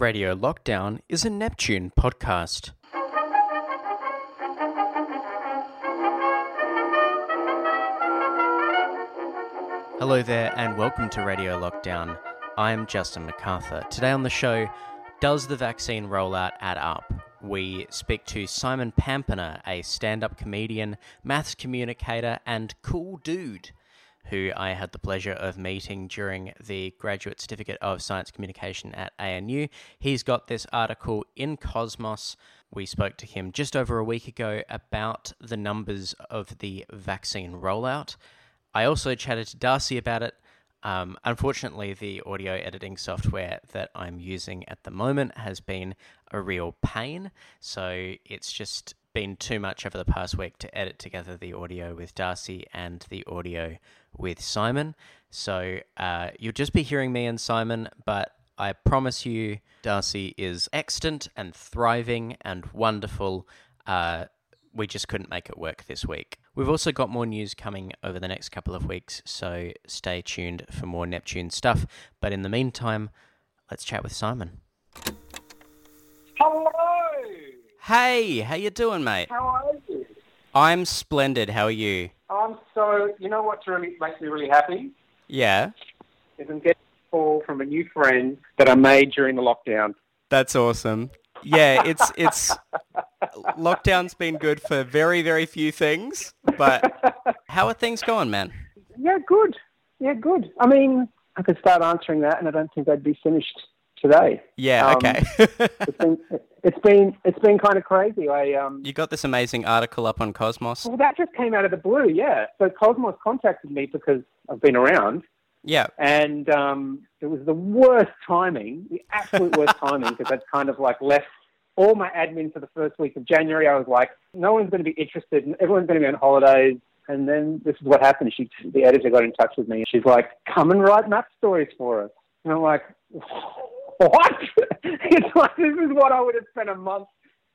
Radio Lockdown is a Neptune podcast. Hello there, and welcome to Radio Lockdown. I'm Justin MacArthur. Today on the show, does the vaccine rollout add up? We speak to Simon Pampena, a stand up comedian, maths communicator, and cool dude who I had the pleasure of meeting during the Graduate Certificate of Science Communication at ANU. He's got this article in Cosmos. We spoke to him just over a week ago about the numbers of the vaccine rollout. I also chatted to Darcy about it. Um, unfortunately, the audio editing software that I'm using at the moment has been a real pain. So it's just been too much over the past week to edit together the audio with Darcy and the audio with Simon. So uh, you'll just be hearing me and Simon, but I promise you, Darcy is extant and thriving and wonderful. Uh, we just couldn't make it work this week. We've also got more news coming over the next couple of weeks, so stay tuned for more Neptune stuff. But in the meantime, let's chat with Simon. Hey, how you doing, mate? How are you? I'm splendid. How are you? I'm so. You know what really makes me really happy Yeah, is I'm getting a call from a new friend that I made during the lockdown. that's awesome. Yeah, it's it's lockdown's been good for very very few things, but how are things going, man? Yeah, good. Yeah, good. I mean, I could start answering that, and I don't think I'd be finished today. Yeah, Um, okay. It's been it's been it's been kind of crazy. I um. you got this amazing article up on Cosmos. Well, that just came out of the blue. Yeah. So Cosmos contacted me because I've been around. Yeah, and um, it was the worst timing, the absolute worst timing, because I'd kind of like left all my admin for the first week of January. I was like, no one's going to be interested, and everyone's going to be on holidays. And then this is what happened. She, the editor got in touch with me, and she's like, come and write math stories for us. And I'm like, what? it's like this is what I would have spent a month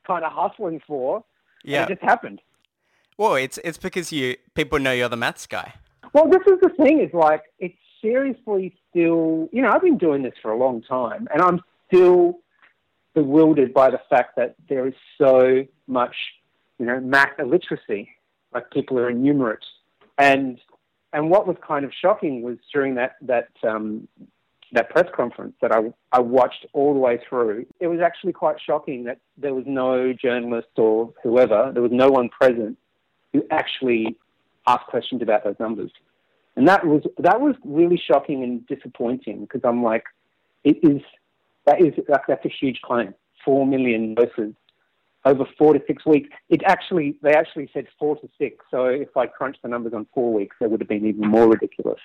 kind of hustling for. yeah. And it just happened. Well, it's it's because you people know you're the maths guy. Well, this is the thing is like, it's seriously still, you know, I've been doing this for a long time and I'm still bewildered by the fact that there is so much, you know, math illiteracy. Like people are innumerate. And, and what was kind of shocking was during that, that, um, that press conference that I, I watched all the way through, it was actually quite shocking that there was no journalist or whoever, there was no one present who actually asked questions about those numbers. And that was that was really shocking and disappointing because I'm like, it is that is that's a huge claim. Four million doses over four to six weeks. It actually they actually said four to six. So if I crunch the numbers on four weeks, they would have been even more ridiculous.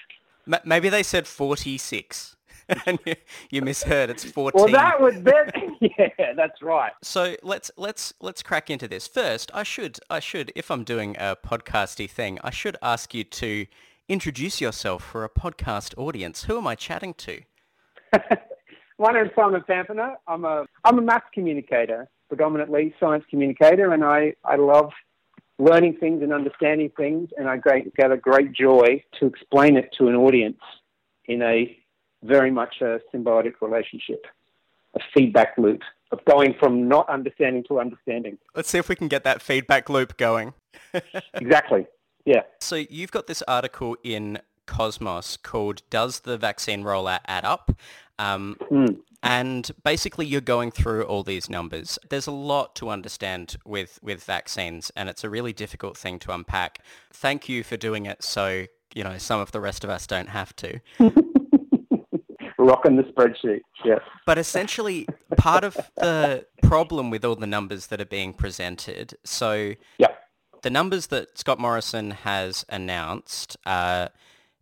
Maybe they said 46 and you, you misheard. It's 14. Well, that would be yeah, that's right. So let's let's let's crack into this. First, I should I should if I'm doing a podcasty thing, I should ask you to introduce yourself for a podcast audience. Who am I chatting to? My name's Simon Pampena. I'm a I'm a maths communicator, predominantly science communicator, and I, I love learning things and understanding things, and I great, get a great joy to explain it to an audience in a very much a symbiotic relationship, a feedback loop of going from not understanding to understanding. Let's see if we can get that feedback loop going. Exactly. Yeah. So you've got this article in Cosmos called "Does the Vaccine Rollout Add Up?" Um, Mm. and basically, you're going through all these numbers. There's a lot to understand with with vaccines, and it's a really difficult thing to unpack. Thank you for doing it, so you know some of the rest of us don't have to. Rocking the spreadsheet. Yeah. But essentially, part of the problem with all the numbers that are being presented, so Yeah. the numbers that Scott Morrison has announced, uh,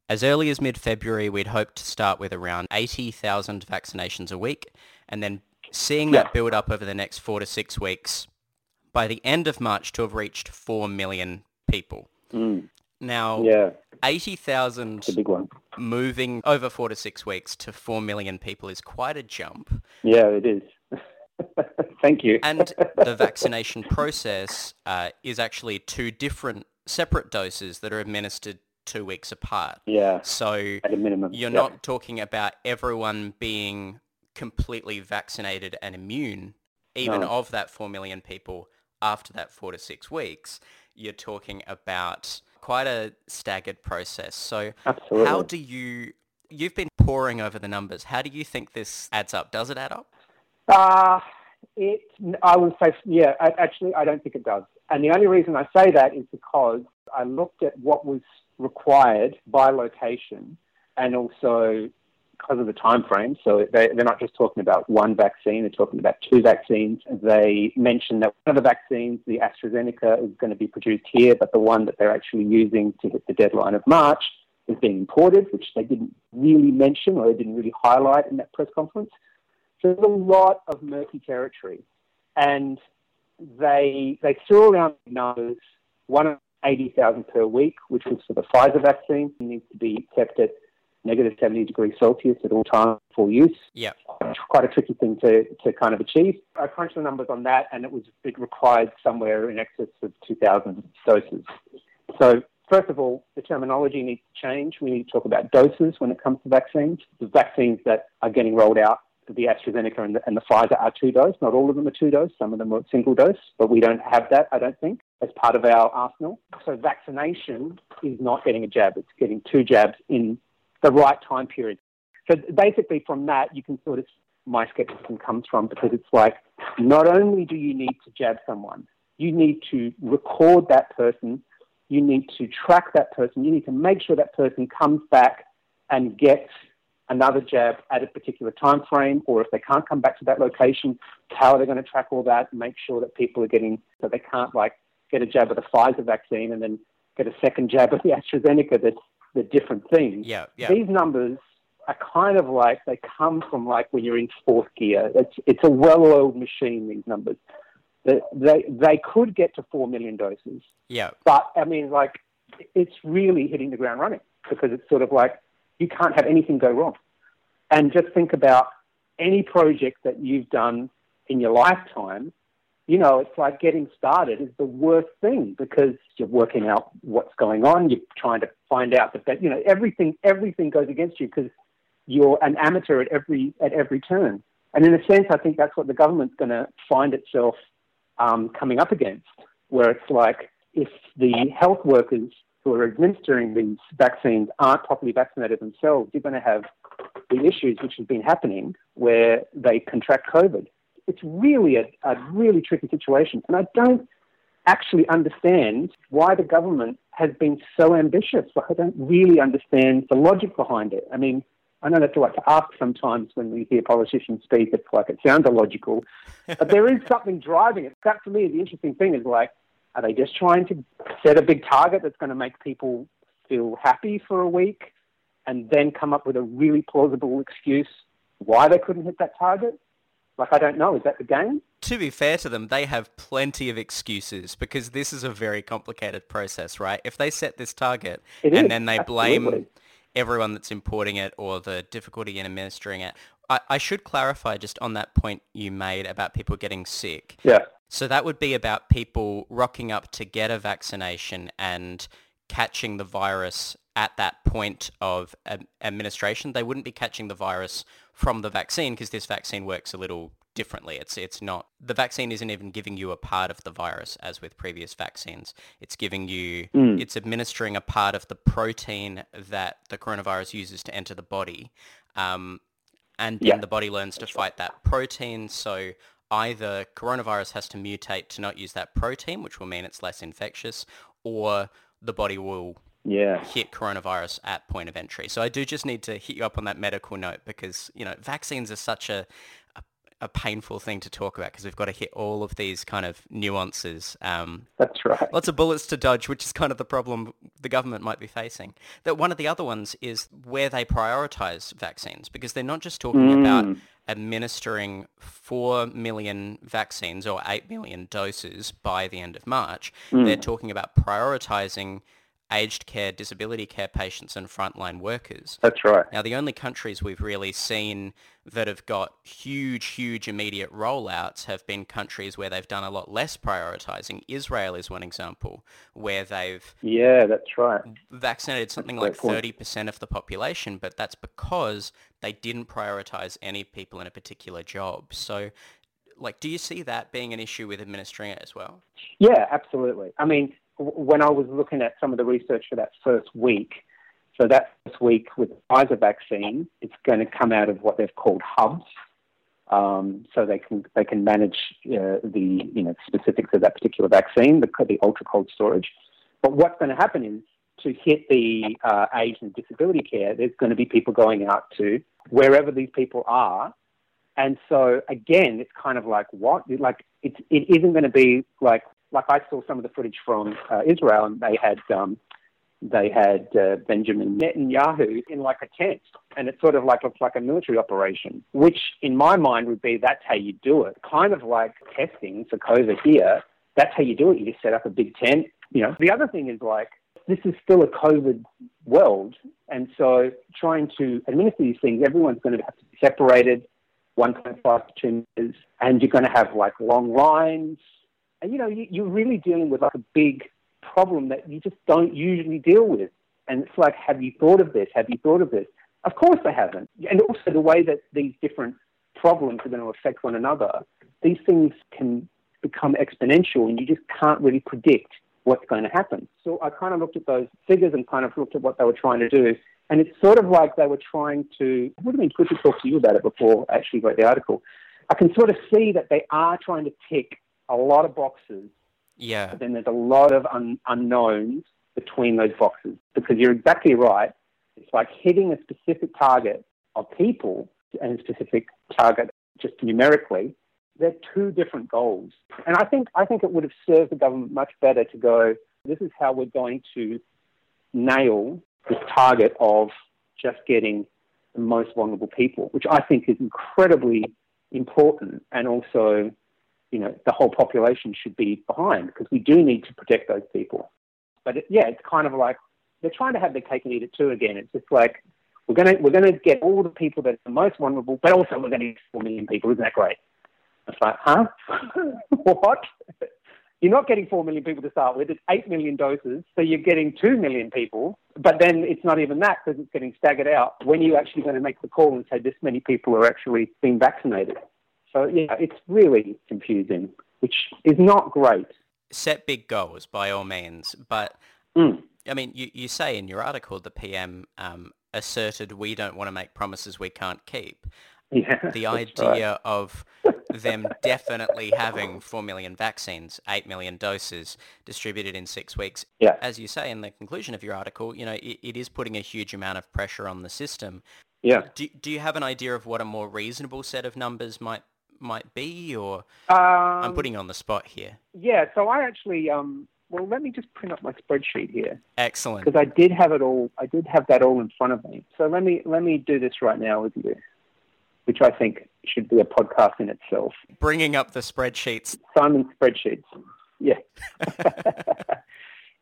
as early as mid-February, we'd hoped to start with around 80,000 vaccinations a week, and then seeing Yeah. that build up over the next four to six weeks, by the end of March to have reached 4 million people. Mm. Now, Yeah. 80,000 It's a big one. moving over four to six weeks to 4 million people is quite a jump. Yeah, it is. Thank you. And the vaccination process uh, is actually two different separate doses that are administered two weeks apart. yeah, So at a minimum. you're Yeah. not talking about everyone being completely vaccinated and immune, even No. of that 4 million people after that four to six weeks, you're talking about quite a staggered process. So Absolutely. how do you, you've been poring over the numbers. How do you think this adds up? Does it add up? Uh, it, I would say, yeah, I, actually, I don't think it does. And the only reason I say that is because I looked at what was required by location and also because of the time frame. So they, they're not just talking about one vaccine, they're talking about two vaccines. They mentioned that one of the vaccines, the AstraZeneca, is going to be produced here, but the one that they're actually using to hit the deadline of March is being imported, which they didn't really mention or they didn't really highlight in that press conference. So there's a lot of murky territory. And they they threw around numbers, one of 80,000 per week, which was for the Pfizer vaccine, needs to be kept at negative 70 degrees Celsius at all times for use. Yeah. Quite a tricky thing to, to kind of achieve. I crunched the numbers on that, and it was it required somewhere in excess of 2,000 doses. So first of all, the terminology needs to change. We need to talk about doses when it comes to vaccines. The vaccines that are getting rolled out, the AstraZeneca and the, and the Pfizer are two dose. Not all of them are two dose. Some of them are single dose, but we don't have that, I don't think, as part of our arsenal. So vaccination is not getting a jab. It's getting two jabs in the right time period. So basically from that, you can sort of, my skepticism comes from because it's like, not only do you need to jab someone, you need to record that person, you need to track that person, you need to make sure that person comes back and gets another jab at a particular time frame, or if they can't come back to that location, how are they going to track all that and make sure that people are getting, that they can't like get a jab of the Pfizer vaccine and then get a second jab of the AstraZeneca that's the different things. Yeah, yeah. These numbers are kind of like they come from like when you're in fourth gear. It's it's a well-oiled machine. These numbers, they they, they could get to four million doses, Yeah. but I mean, like it's really hitting the ground running because it's sort of like you can't have anything go wrong. And just think about any project that you've done in your lifetime. You know, it's like getting started is the worst thing because you're working out what's going on. You're trying to find out that, that you know everything everything goes against you because you're an amateur at every at every turn. And in a sense, I think that's what the government's going to find itself um, coming up against, where it's like if the health workers who are administering these vaccines aren't properly vaccinated themselves, you're going to have the issues which have been happening where they contract COVID. It's really a, a really tricky situation, and I don't actually understand why the government has been so ambitious. Like, I don't really understand the logic behind it. I mean, I know that's like to ask sometimes when we hear politicians speak. It's like it sounds illogical, but there is something driving it. That for me, the interesting thing is like, are they just trying to set a big target that's going to make people feel happy for a week, and then come up with a really plausible excuse why they couldn't hit that target? Like, I don't know. Is that the game? To be fair to them, they have plenty of excuses because this is a very complicated process, right? If they set this target It and is, then they blame absolutely. everyone that's importing it or the difficulty in administering it, I, I should clarify just on that point you made about people getting sick. Yeah. So that would be about people rocking up to get a vaccination and catching the virus at that point of administration. They wouldn't be catching the virus from the vaccine because this vaccine works a little differently. It's it's not the vaccine isn't even giving you a part of the virus as with previous vaccines. It's giving you it's administering a part of the protein that the coronavirus uses to enter the body. Um, and then Yeah. the body learns to fight that protein. So either coronavirus has to mutate to not use that protein, which will mean it's less infectious, or the body will Yeah. hit coronavirus at point of entry. So I do just need to hit you up on that medical note because, you know, vaccines are such a, a, a painful thing to talk about because we've got to hit all of these kind of nuances. Um, That's right. lots of bullets to dodge, which is kind of the problem the government might be facing. That one of the other ones is where they prioritize vaccines because they're not just talking about administering 4 million vaccines or 8 million doses by the end of March. They're talking about prioritizing aged care, disability care patients and frontline workers. That's right. Now, the only countries we've really seen that have got huge, huge immediate rollouts have been countries where they've done a lot less prioritizing. Israel is one example where they've yeah, that's right. vaccinated something like 30% of the population, but that's because they didn't prioritize any people in a particular job. So like, do you see that being an issue with administering it as well? Yeah, absolutely. I mean, when I was looking at some of the research for that first week, so that first week with the Pfizer vaccine, it's going to come out of what they've called hubs. Um, so they can they can manage uh, the you know specifics of that particular vaccine, the, the ultra cold storage. But what's going to happen is to hit the uh, age and disability care, there's going to be people going out to wherever these people are and so again, it's kind of like what? Like it's it isn't going to be like like I saw some of the footage from uh, Israel, and they had um, they had uh, Benjamin Netanyahu in like a tent, and it sort of like looks like a military operation, which in my mind would be that's how you do it. Kind of like testing for COVID here. That's how you do it. You just set up a big tent. You know. The other thing is like this is still a COVID world, and so trying to administer these things, everyone's going to have to be separated 1.5 to 2 meters, and you're going to have like long lines. And you know, you, are really dealing with like a big problem that you just don't usually deal with. And it's like, have you thought of this? Have you thought of this? Of course they haven't. And also the way that these different problems are going to affect one another, these things can become exponential and you just can't really predict what's going to happen. So I kind of looked at those figures and kind of looked at what they were trying to do. And it's sort of like they were trying to, it would have been good to talk to you about it before I actually wrote the article. I can sort of see that they are trying to tick a lot of boxes. Yeah. But then there's a lot of un- unknowns between those boxes because you're exactly right. It's like hitting a specific target of people and a specific target just numerically. They're two different goals. And I think, I think it would have served the government much better to go, this is how we're going to nail this target of just getting the most vulnerable people, which I think is incredibly important and also, you know, the whole population should be behind because we do need to protect those people. But it, yeah, it's kind of like they're trying to have their cake and eat it too again. It's just like we're gonna we're gonna get all the people that are the most vulnerable, but also we're gonna get four million people. Isn't that great? It's like, huh? what? You're not getting 4 million people to start with, it's 8 million doses, so you're getting 2 million people, but then it's not even that because it's getting staggered out. When are you actually going to make the call and say this many people are actually being vaccinated? So, yeah, it's really confusing, which is not great. Set big goals by all means, but mm. I mean, you, you say in your article the PM um, asserted we don't want to make promises we can't keep. Yeah, the idea right. of them definitely having 4 million vaccines, 8 million doses distributed in six weeks. Yeah. As you say in the conclusion of your article, you know, it, it is putting a huge amount of pressure on the system. Yeah. Do, do you have an idea of what a more reasonable set of numbers might might be, or um, I'm putting on the spot here? Yeah. So I actually, um, well, let me just print up my spreadsheet here. Excellent. Because I did have it all. I did have that all in front of me. So let me let me do this right now with you which I think should be a podcast in itself. Bringing up the spreadsheets. Simon spreadsheets. Yeah.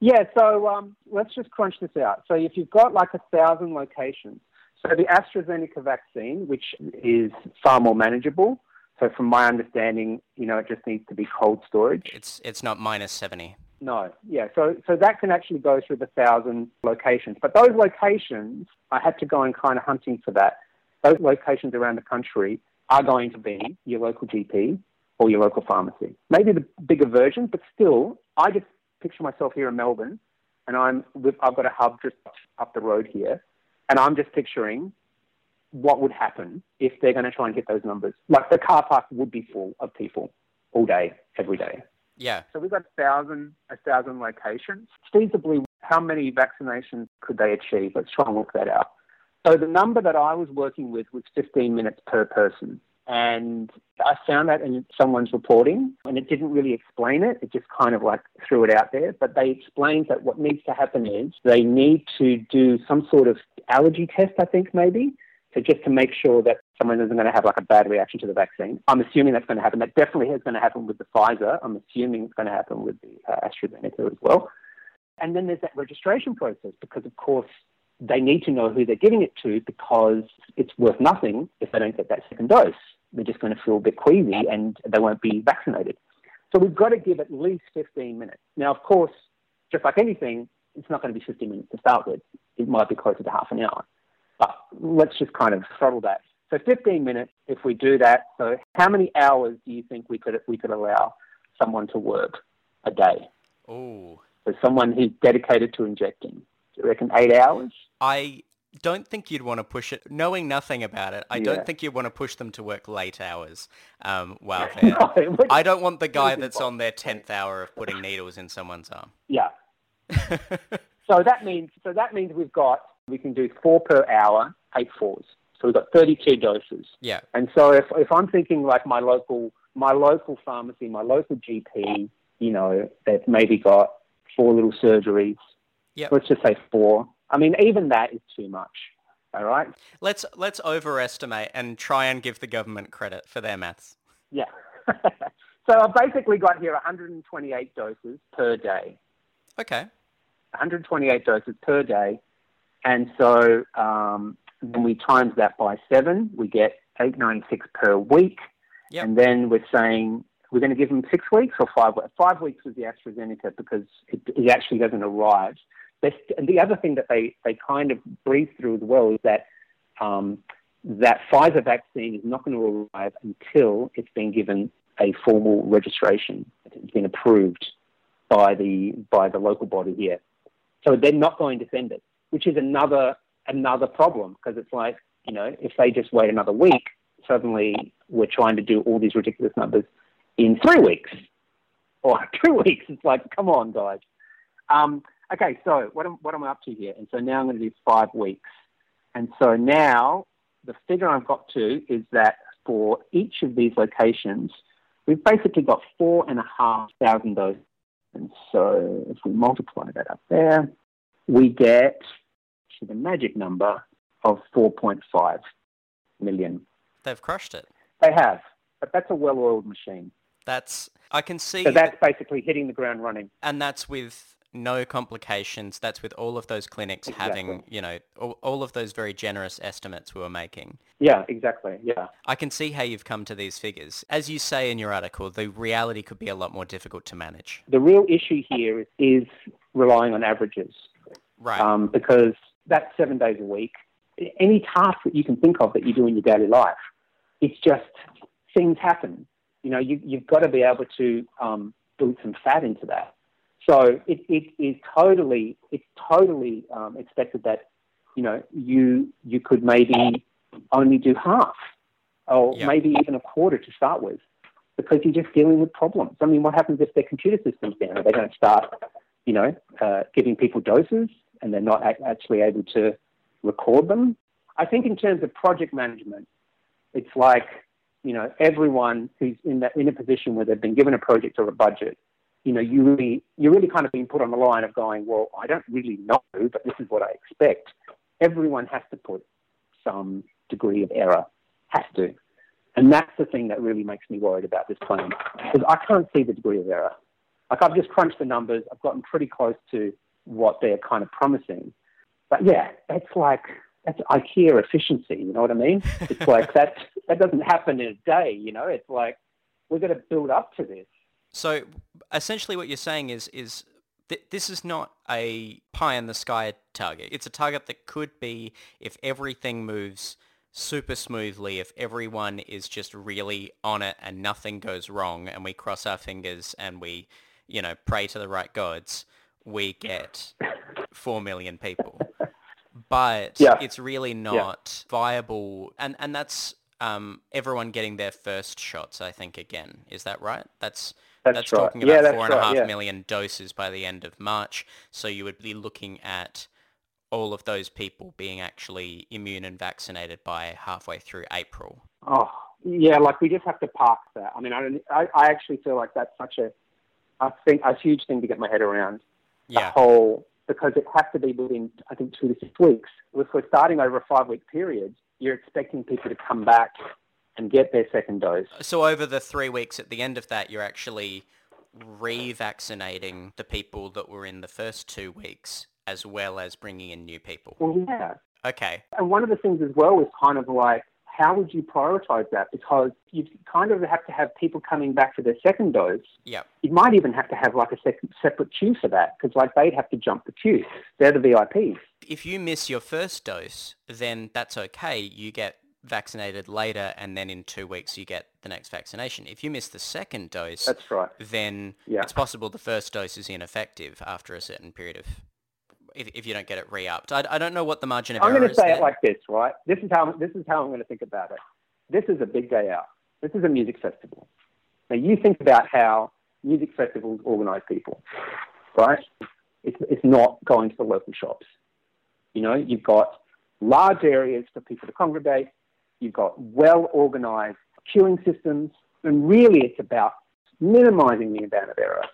yeah, so um, let's just crunch this out. So if you've got like a thousand locations, so the AstraZeneca vaccine, which is far more manageable. So from my understanding, you know, it just needs to be cold storage. It's it's not minus 70. No, yeah. So so that can actually go through the thousand locations. But those locations, I had to go and kind of hunting for that those locations around the country are going to be your local GP or your local pharmacy. Maybe the bigger version, but still, I just picture myself here in Melbourne, and I'm I've got a hub just up the road here, and I'm just picturing what would happen if they're going to try and hit those numbers. Like the car park would be full of people all day, every day. Yeah. So we've got a thousand, a thousand locations. Feasibly, how many vaccinations could they achieve? Let's try and work that out. So the number that I was working with was 15 minutes per person. And I found that in someone's reporting, and it didn't really explain it. It just kind of like threw it out there. But they explained that what needs to happen is they need to do some sort of allergy test, I think, maybe, so just to make sure that someone isn't going to have like a bad reaction to the vaccine. I'm assuming that's going to happen. That definitely is going to happen with the Pfizer. I'm assuming it's going to happen with the uh, AstraZeneca as well. And then there's that registration process because, of course, they need to know who they're giving it to because it's worth nothing if they don't get that second dose. They're just going to feel a bit queasy and they won't be vaccinated. So we've got to give at least 15 minutes. Now, of course, just like anything, it's not going to be 15 minutes to start with. It might be closer to half an hour. Let's just kind of throttle that. So 15 minutes, if we do that, so how many hours do you think we could, we could allow someone to work a day? Oh. So someone who's dedicated to injecting. Do you reckon eight hours? I don't think you'd want to push it, knowing nothing about it. I Yeah. don't think you'd want to push them to work late hours um, while they're. No, I don't want the guy that's on their tenth hour of putting needles in someone's arm. Yeah. So that means so that means we've got we can do four per hour, eight fours. So we've got 32 doses. yeah, And so if if I'm thinking like my local my local pharmacy, my local GP, you know, they've maybe got four little surgeries. Yep. Let's just say four. I mean, even that is too much. All right. let's let's overestimate and try and give the government credit for their maths. Yeah. so I've basically got here 128 doses per day. Okay. 128 doses per day. And so um, when we times that by seven, we get 896 per week. Yep. And then we're saying we're going to give them six weeks or five weeks. Five weeks was the AstraZeneca because it, it actually doesn't arrive. They, and the other thing that they, they kind of breathe through as well is that um, that Pfizer vaccine is not going to arrive until it's been given a formal registration. It's been approved by the by the local body here. So they're not going to send it, which is another another problem because it's like you know if they just wait another week, suddenly we're trying to do all these ridiculous numbers in three weeks or two weeks. It's like come on, guys. Um, okay, so what am what am I up to here? And so now I'm going to do five weeks. And so now the figure I've got to is that for each of these locations, we've basically got four and a half thousand doses. And so if we multiply that up there, we get to the magic number of 4.5 million. They've crushed it. They have, but that's a well-oiled machine. That's I can see, So that's basically hitting the ground running. and that's with no complications. That's with all of those clinics having, you know, all, all of those very generous estimates we were making. Yeah, exactly. Yeah. I can see how you've come to these figures. As you say in your article, the reality could be a lot more difficult to manage. The real issue here is, is relying on averages. Right. um, because that's seven days a week. Any task that you can think of that you do in your daily life, it's just things happen. You know, you, you've got to be able to um, build some fat into that. So it, it is totally, it's totally um, expected that, you know, you you could maybe only do half, or maybe even a quarter to start with, because you're just dealing with problems. I mean, what happens if their computer system's down? Are they going to start you know, uh, giving people doses and they're not actually able to record them. I think in terms of project management, it's like, you know, everyone who's in that in a position where they've been given a project or a budget, you know, you really you're really kind of being put on the line of going, well, I don't really know, but this is what I expect. Everyone has to put some degree of error, has to. And that's the thing that really makes me worried about this plan, because I can't see the degree of error. Like I've just crunched the numbers. I've gotten pretty close to what they're kind of promising. But yeah, that's like that's IKEA efficiency. You know what I mean? It's like that that doesn't happen in a day. You know, it's like we're going to build up to this. So essentially what you're saying is is th- this is not a pie in the sky target. It's a target that could be if everything moves super smoothly, if everyone is just really on it and nothing goes wrong and we cross our fingers and we, you know, pray to the right gods, we get 4 million people. But Yeah. it's really not viable and and that's um, everyone getting their first shots, I think, again. Is that right? That's That's that's right. talking Yeah, about that's four and a half yeah. million doses by the end of March. So you would be looking at all of those people being actually immune and vaccinated by halfway through April. Oh, yeah, like we just have to park that. I mean, I, don't, I, I actually feel like that's such a, I think, a huge thing to get my head around. The whole, because it has to be within, I think, two to six weeks. If we're starting over a five week period, you're expecting people to come back and get their second dose. So over the three weeks at the end of that, you're actually revaccinating the people that were in the first two weeks as well as bringing in new people. Well, yeah. Okay. And one of the things as well is kind of like, how would you prioritize that? Because you kind of have to have people coming back for their second dose. Yep. You might even have to have like a second, separate queue for that because like they'd have to jump the queue. They're the VIPs. If you miss your first dose, then that's okay. You get vaccinated later and then in two weeks you get the next vaccination. If you miss the second dose, That's right. then Yeah. it's possible the first dose is ineffective after a certain period of, if, if you don't get it re-upped. I, I don't know what the margin of I'm going to say it like this, right? This is how this is how I'm going to think about it. This is a big day out. This is a music festival. Now you think about how music festivals organise people, right? It's it's not going to the local shops. You know, you've got large areas for people to congregate. You've got well organised queuing systems, and really it's about minimising the amount of error.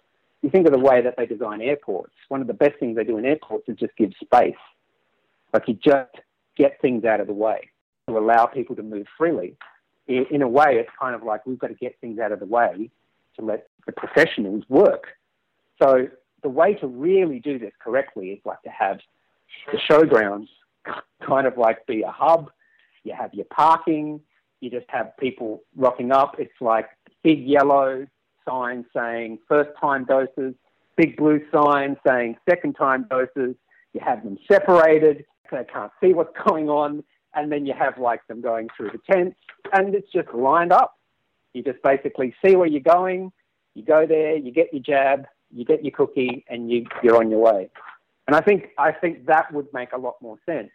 You think of the way that they design airports. One of the best things they do in airports is just give space. Like you just get things out of the way to allow people to move freely. In, a way, it's kind of like we've got to get things out of the way to let the professionals work. So the way to really do this correctly is like to have the showgrounds kind of like be a hub. You have your parking. You just have people rocking up. It's like big yellow sign saying first time doses, big blue sign saying second time doses. You have them separated. so They can't see what's going on. And then you have like them going through the tents and it's just lined up. You just basically see where you're going. You go there, you get your jab, you get your cookie, and you, you're on your way. And I think, I think that would make a lot more sense.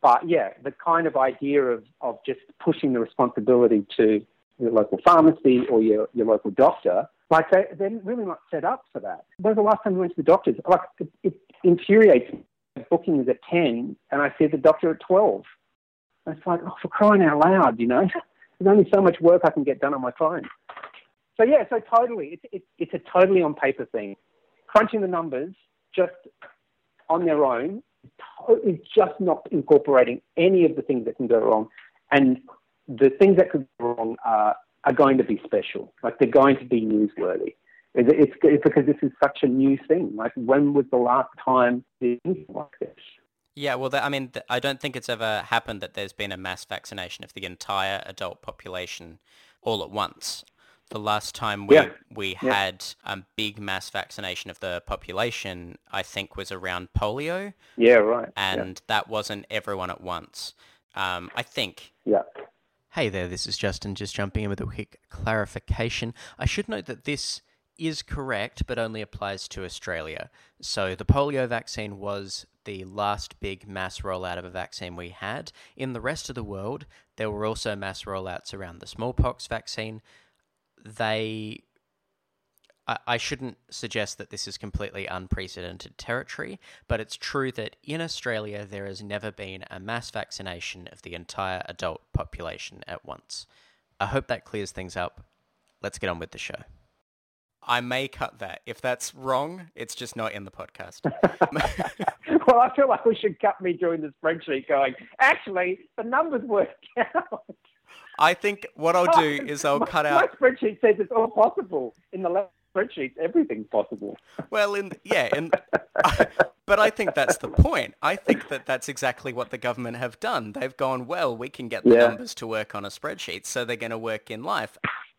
But yeah, the kind of idea of, of just pushing the responsibility to your local pharmacy or your, your local doctor, like they, they're really not set up for that. When was the last time you went to the doctors? Like, it, it infuriates me. Booking is at 10 and I see the doctor at 12. And It's like, oh, for crying out loud, you know? There's only so much work I can get done on my phone. So yeah, so totally, it's, it's, it's a totally on paper thing. Crunching the numbers just on their own is just not incorporating any of the things that can go wrong. And the things that could go wrong are, are going to be special. Like they're going to be newsworthy. It's, it's, it's because this is such a new thing. Like when was the last time like this? Yeah, well, I mean, I don't think it's ever happened that there's been a mass vaccination of the entire adult population all at once. The last time we Yeah. we Yeah. had a big mass vaccination of the population, I think, was around polio, Yeah, right. and that wasn't everyone at once. Um, I think. yeah. Hey there, this is Justin, just jumping in with a quick clarification. I should note that this is correct, but only applies to Australia. So the polio vaccine was the last big mass rollout of a vaccine we had. In the rest of the world, there were also mass rollouts around the smallpox vaccine. They I, I shouldn't suggest that this is completely unprecedented territory, but it's true that in Australia there has never been a mass vaccination of the entire adult population at once. I hope that clears things up. Let's get on with the show. I may cut that. If that's wrong, it's just not in the podcast. well, I feel like we should cut me during the spreadsheet going, actually, the numbers work out. I think what I'll do is I'll my, cut My out. spreadsheet says it's all possible. In the last spreadsheet, everything's possible. Well, in yeah, in, but I think that's the point. I think that that's exactly what the government have done. They've gone, well, we can get the Yeah. numbers to work on a spreadsheet, so they're going to work in life.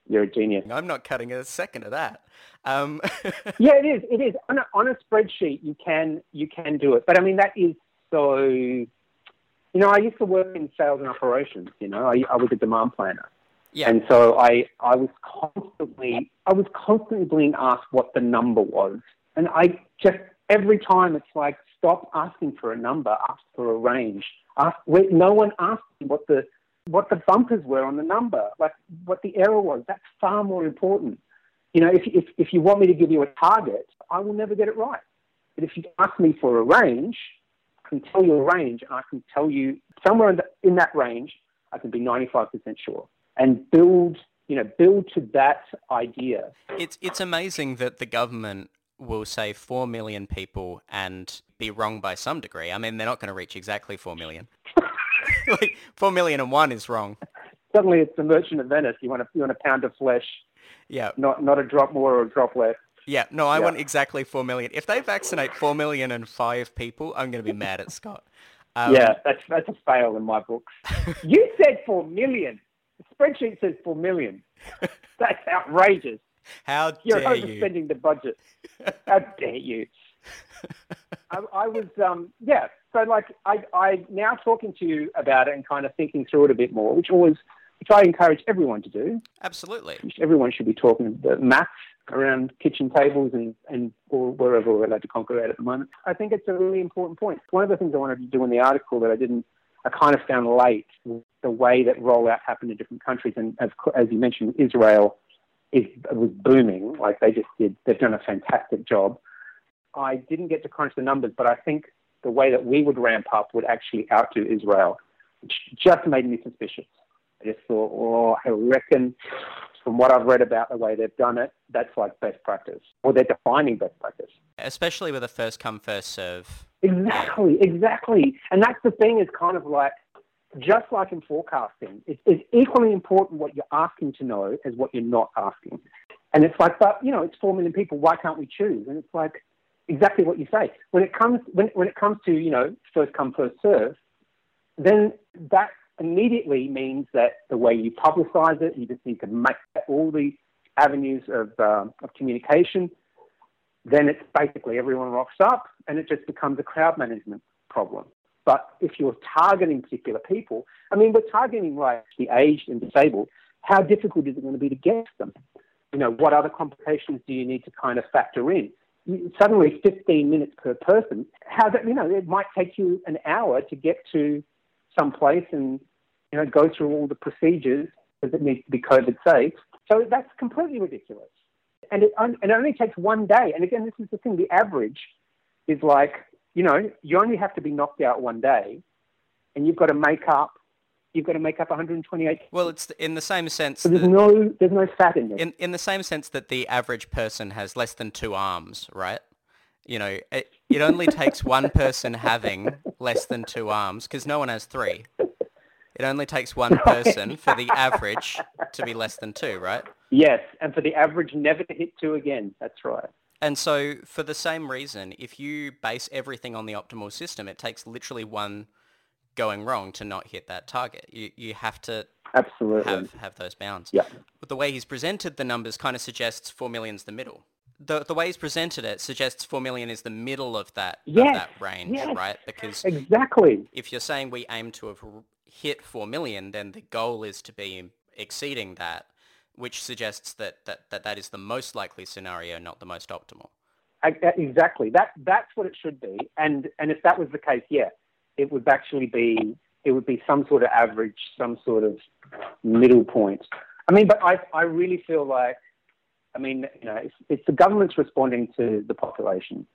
You're a genius. I'm not cutting a second of that. Um, Yeah, it is. It is on a, on a spreadsheet. You can you can do it, but I mean that is so. You know, I used to work in sales and operations. You know, I, I was a demand planner, yeah, and so I I was constantly I was constantly being asked what the number was, and I just every time it's like stop asking for a number, ask for a range. Ask wait, no one asked me what the what the bumpers were on the number, like what the error was. That's far more important. You know, if, if, if you want me to give you a target, I will never get it right. But if you ask me for a range, I can tell you a range and I can tell you somewhere in, the, in that range, I can be 95% sure. And build, you know, build to that idea. it's it's amazing that the government will say four million people and be wrong by some degree. I mean, they're not going to reach exactly four million. like four million and one is wrong. suddenly it's the Merchant of Venice. You want a you want a pound of flesh. Yeah. Not not a drop more or a drop less. Yeah, no, I yeah. want exactly 4 million. If they vaccinate 4 million and five people, I'm going to be mad at Scott. Um, yeah, that's, that's a fail in my books. you said 4 million. The spreadsheet says 4 million. That's outrageous. How dare You're dare overspending you? the budget. How dare you? I, I, was, um, yeah. So, like, I, I now talking to you about it and kind of thinking through it a bit more, which always, which I encourage everyone to do. Absolutely. Everyone should be talking the maths around kitchen tables and, and or wherever we're allowed to congregate at the moment. I think it's a really important point. One of the things I wanted to do in the article that I didn't, I kind of found late, the way that rollout happened in different countries. And as, as you mentioned, Israel is, was booming. Like they just did, they've done a fantastic job. I didn't get to crunch the numbers, but I think the way that we would ramp up would actually outdo Israel, which just made me suspicious. I just thought, oh, I reckon from what I've read about the way they've done it, that's like best practice, or they're defining best practice. Especially with a first come, first serve. Exactly, exactly. And that's the thing is kind of like, just like in forecasting, it's, equally important what you're asking to know as what you're not asking. And it's like, but, you know, it's 4 million people, why can't we choose? And it's like, exactly what you say. When it comes, when, when it comes to, you know, first come, first serve, then that immediately means that the way you publicize it, you just need to make all the avenues of, um, of communication. Then it's basically everyone rocks up and it just becomes a crowd management problem. But if you're targeting particular people, I mean, we're targeting like the aged and disabled. How difficult is it going to be to get them? You know, what other complications do you need to kind of factor in? suddenly 15 minutes per person. How that, you know, it might take you an hour to get to some place and you know go through all the procedures because it needs to be COVID safe. So that's completely ridiculous. And it, and it only takes one day. And again, this is the thing: the average is like you know you only have to be knocked out one day, and you've got to make up. You've got to make up 128. Well, it's in the same sense. So there's no there's no fat in it. In in the same sense that the average person has less than two arms, right? You know, it, it only takes one person having less than two arms because no one has three. It only takes one person for the average to be less than two, right? Yes, and for the average never to hit two again. That's right. And so, for the same reason, if you base everything on the optimal system, it takes literally one going wrong to not hit that target. You you have to absolutely have have those bounds. Yeah. But the way he's presented the numbers kind of suggests four million's the middle. The the way he's presented it suggests four million is the middle of that yes. of that range, yes. right? Because exactly, if you're saying we aim to have hit 4 million, then the goal is to be exceeding that, which suggests that that, that, that is the most likely scenario, not the most optimal. Uh, exactly. That that's what it should be. And and if that was the case, yeah, it would actually be it would be some sort of average, some sort of middle point. I mean, but I I really feel like I mean, you know, it's, it's the government's responding to the population.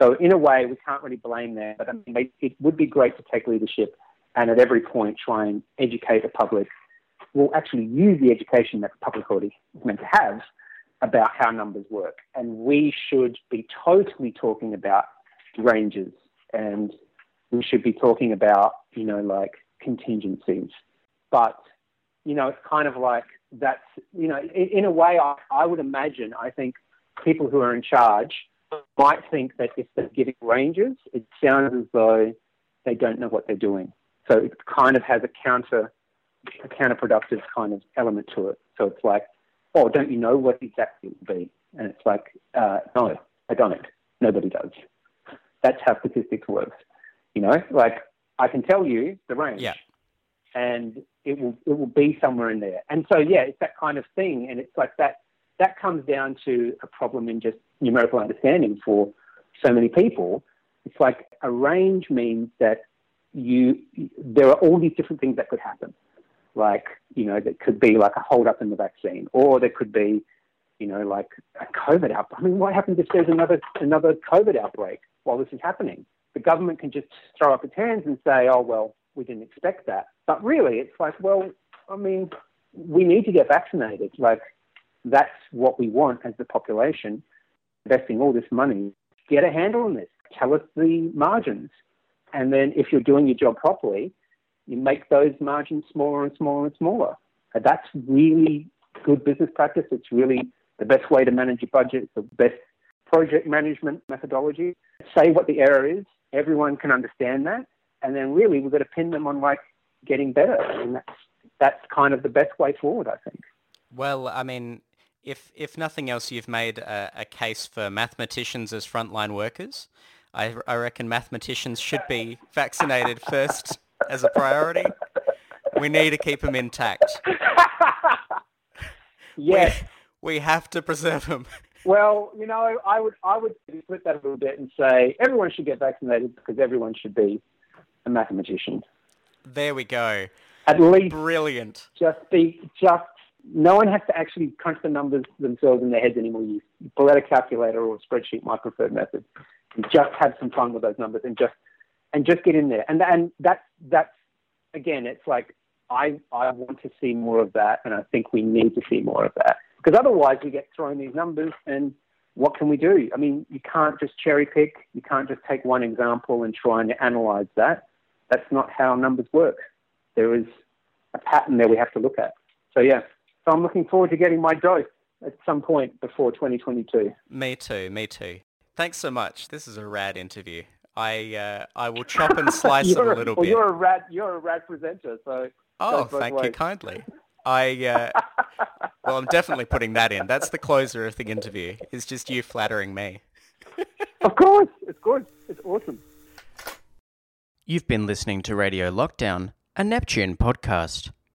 So in a way, we can't really blame them. But I mean, it would be great to take leadership and at every point try and educate the public, will actually use the education that the public already is meant to have about how numbers work. And we should be totally talking about ranges and we should be talking about, you know, like contingencies. But, you know, it's kind of like that's, you know, in, in a way, I, I would imagine, I think people who are in charge might think that if they're giving ranges, it sounds as though they don't know what they're doing. So it kind of has a counter, a counterproductive kind of element to it. So it's like, oh, don't you know what exactly it will be? And it's like, uh, no, I don't. Nobody does. That's how statistics works. You know, like I can tell you the range. Yeah. And it will it will be somewhere in there. And so yeah, it's that kind of thing. And it's like that that comes down to a problem in just numerical understanding for so many people. It's like a range means that you there are all these different things that could happen. Like, you know, there could be like a hold up in the vaccine, or there could be, you know, like a COVID outbreak. I mean, what happens if there's another another COVID outbreak while this is happening? The government can just throw up its hands and say, oh well, we didn't expect that. But really, it's like, well, I mean, we need to get vaccinated. Like, that's what we want as the population, investing all this money. Get a handle on this. Tell us the margins. And then if you're doing your job properly, you make those margins smaller and smaller and smaller. That's really good business practice. It's really the best way to manage your budget. It's the best project management methodology. Say what the error is. Everyone can understand that. And then really we've got to pin them on like getting better. And that's, that's kind of the best way forward, I think. Well, I mean, if if nothing else, you've made a, a case for mathematicians as frontline workers. I, I reckon mathematicians should be vaccinated first as a priority. We need to keep them intact. yes. We, we have to preserve them. Well, you know, I would I would flip that a little bit and say everyone should get vaccinated because everyone should be a mathematician. There we go. At least brilliant. Just be just no one has to actually crunch the numbers themselves in their heads anymore. You pull out a calculator or a spreadsheet, my preferred method, and just have some fun with those numbers and just and just get in there. And and that's that's again, it's like I I want to see more of that, and I think we need to see more of that because otherwise we get thrown these numbers and what can we do? I mean, you can't just cherry pick. You can't just take one example and try and analyze that. That's not how numbers work. There is a pattern there we have to look at. So yeah, so I'm looking forward to getting my dose at some point before 2022. Me too. Me too. Thanks so much. This is a rad interview. I uh, I will chop and slice it a little well, bit. You're a rad. You're a rad presenter. So. Oh, thank ways. you kindly. I uh, well, I'm definitely putting that in. That's the closer of the interview. It's just you flattering me. of course, it's good. It's awesome. You've been listening to Radio Lockdown, a Neptune podcast.